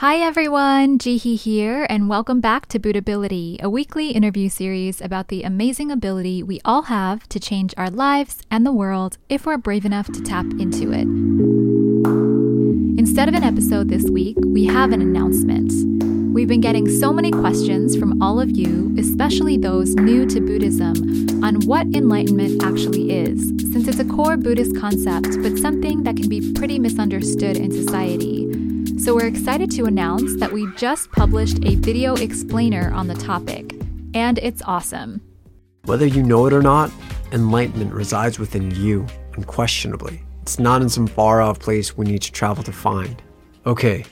Hi everyone, Jihi here, and welcome back to Buddhability, a weekly interview series about the amazing ability we all have to change our lives and the world if we're brave enough to tap into it. Instead of an episode this week, we have an announcement. We've been getting so many questions from all of you, especially those new to Buddhism, on what enlightenment actually is, since it's a core Buddhist concept, but something that can be pretty misunderstood in society. So we're excited to announce that we just published a video explainer on the topic, and it's awesome. Whether you know it or not, enlightenment resides within you, unquestionably. It's not in some far off place we need to travel to find. Okay,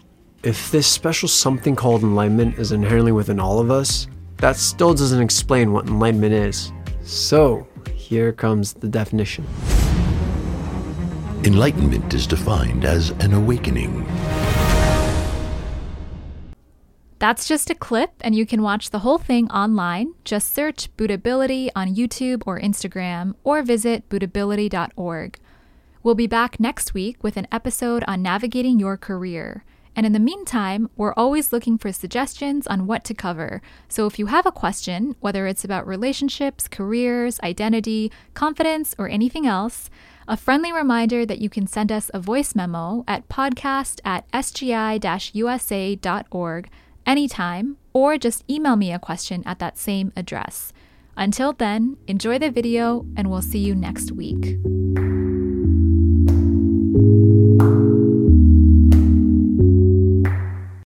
if this special something called enlightenment is inherently within all of us, that still doesn't explain what enlightenment is. So, here comes the definition. Enlightenment is defined as an awakening that's just a clip, and you can watch the whole thing online. Just search Buddhability on YouTube or Instagram, or visit buddhability.org. We'll be back next week with an episode on navigating your career. And in the meantime, we're always looking for suggestions on what to cover. So if you have a question, whether it's about relationships, careers, identity, confidence, or anything else, a friendly reminder that you can send us a voice memo at podcast at sgi usa.org anytime, or just email me a question at that same address. Until then, enjoy the video, and we'll see you next week.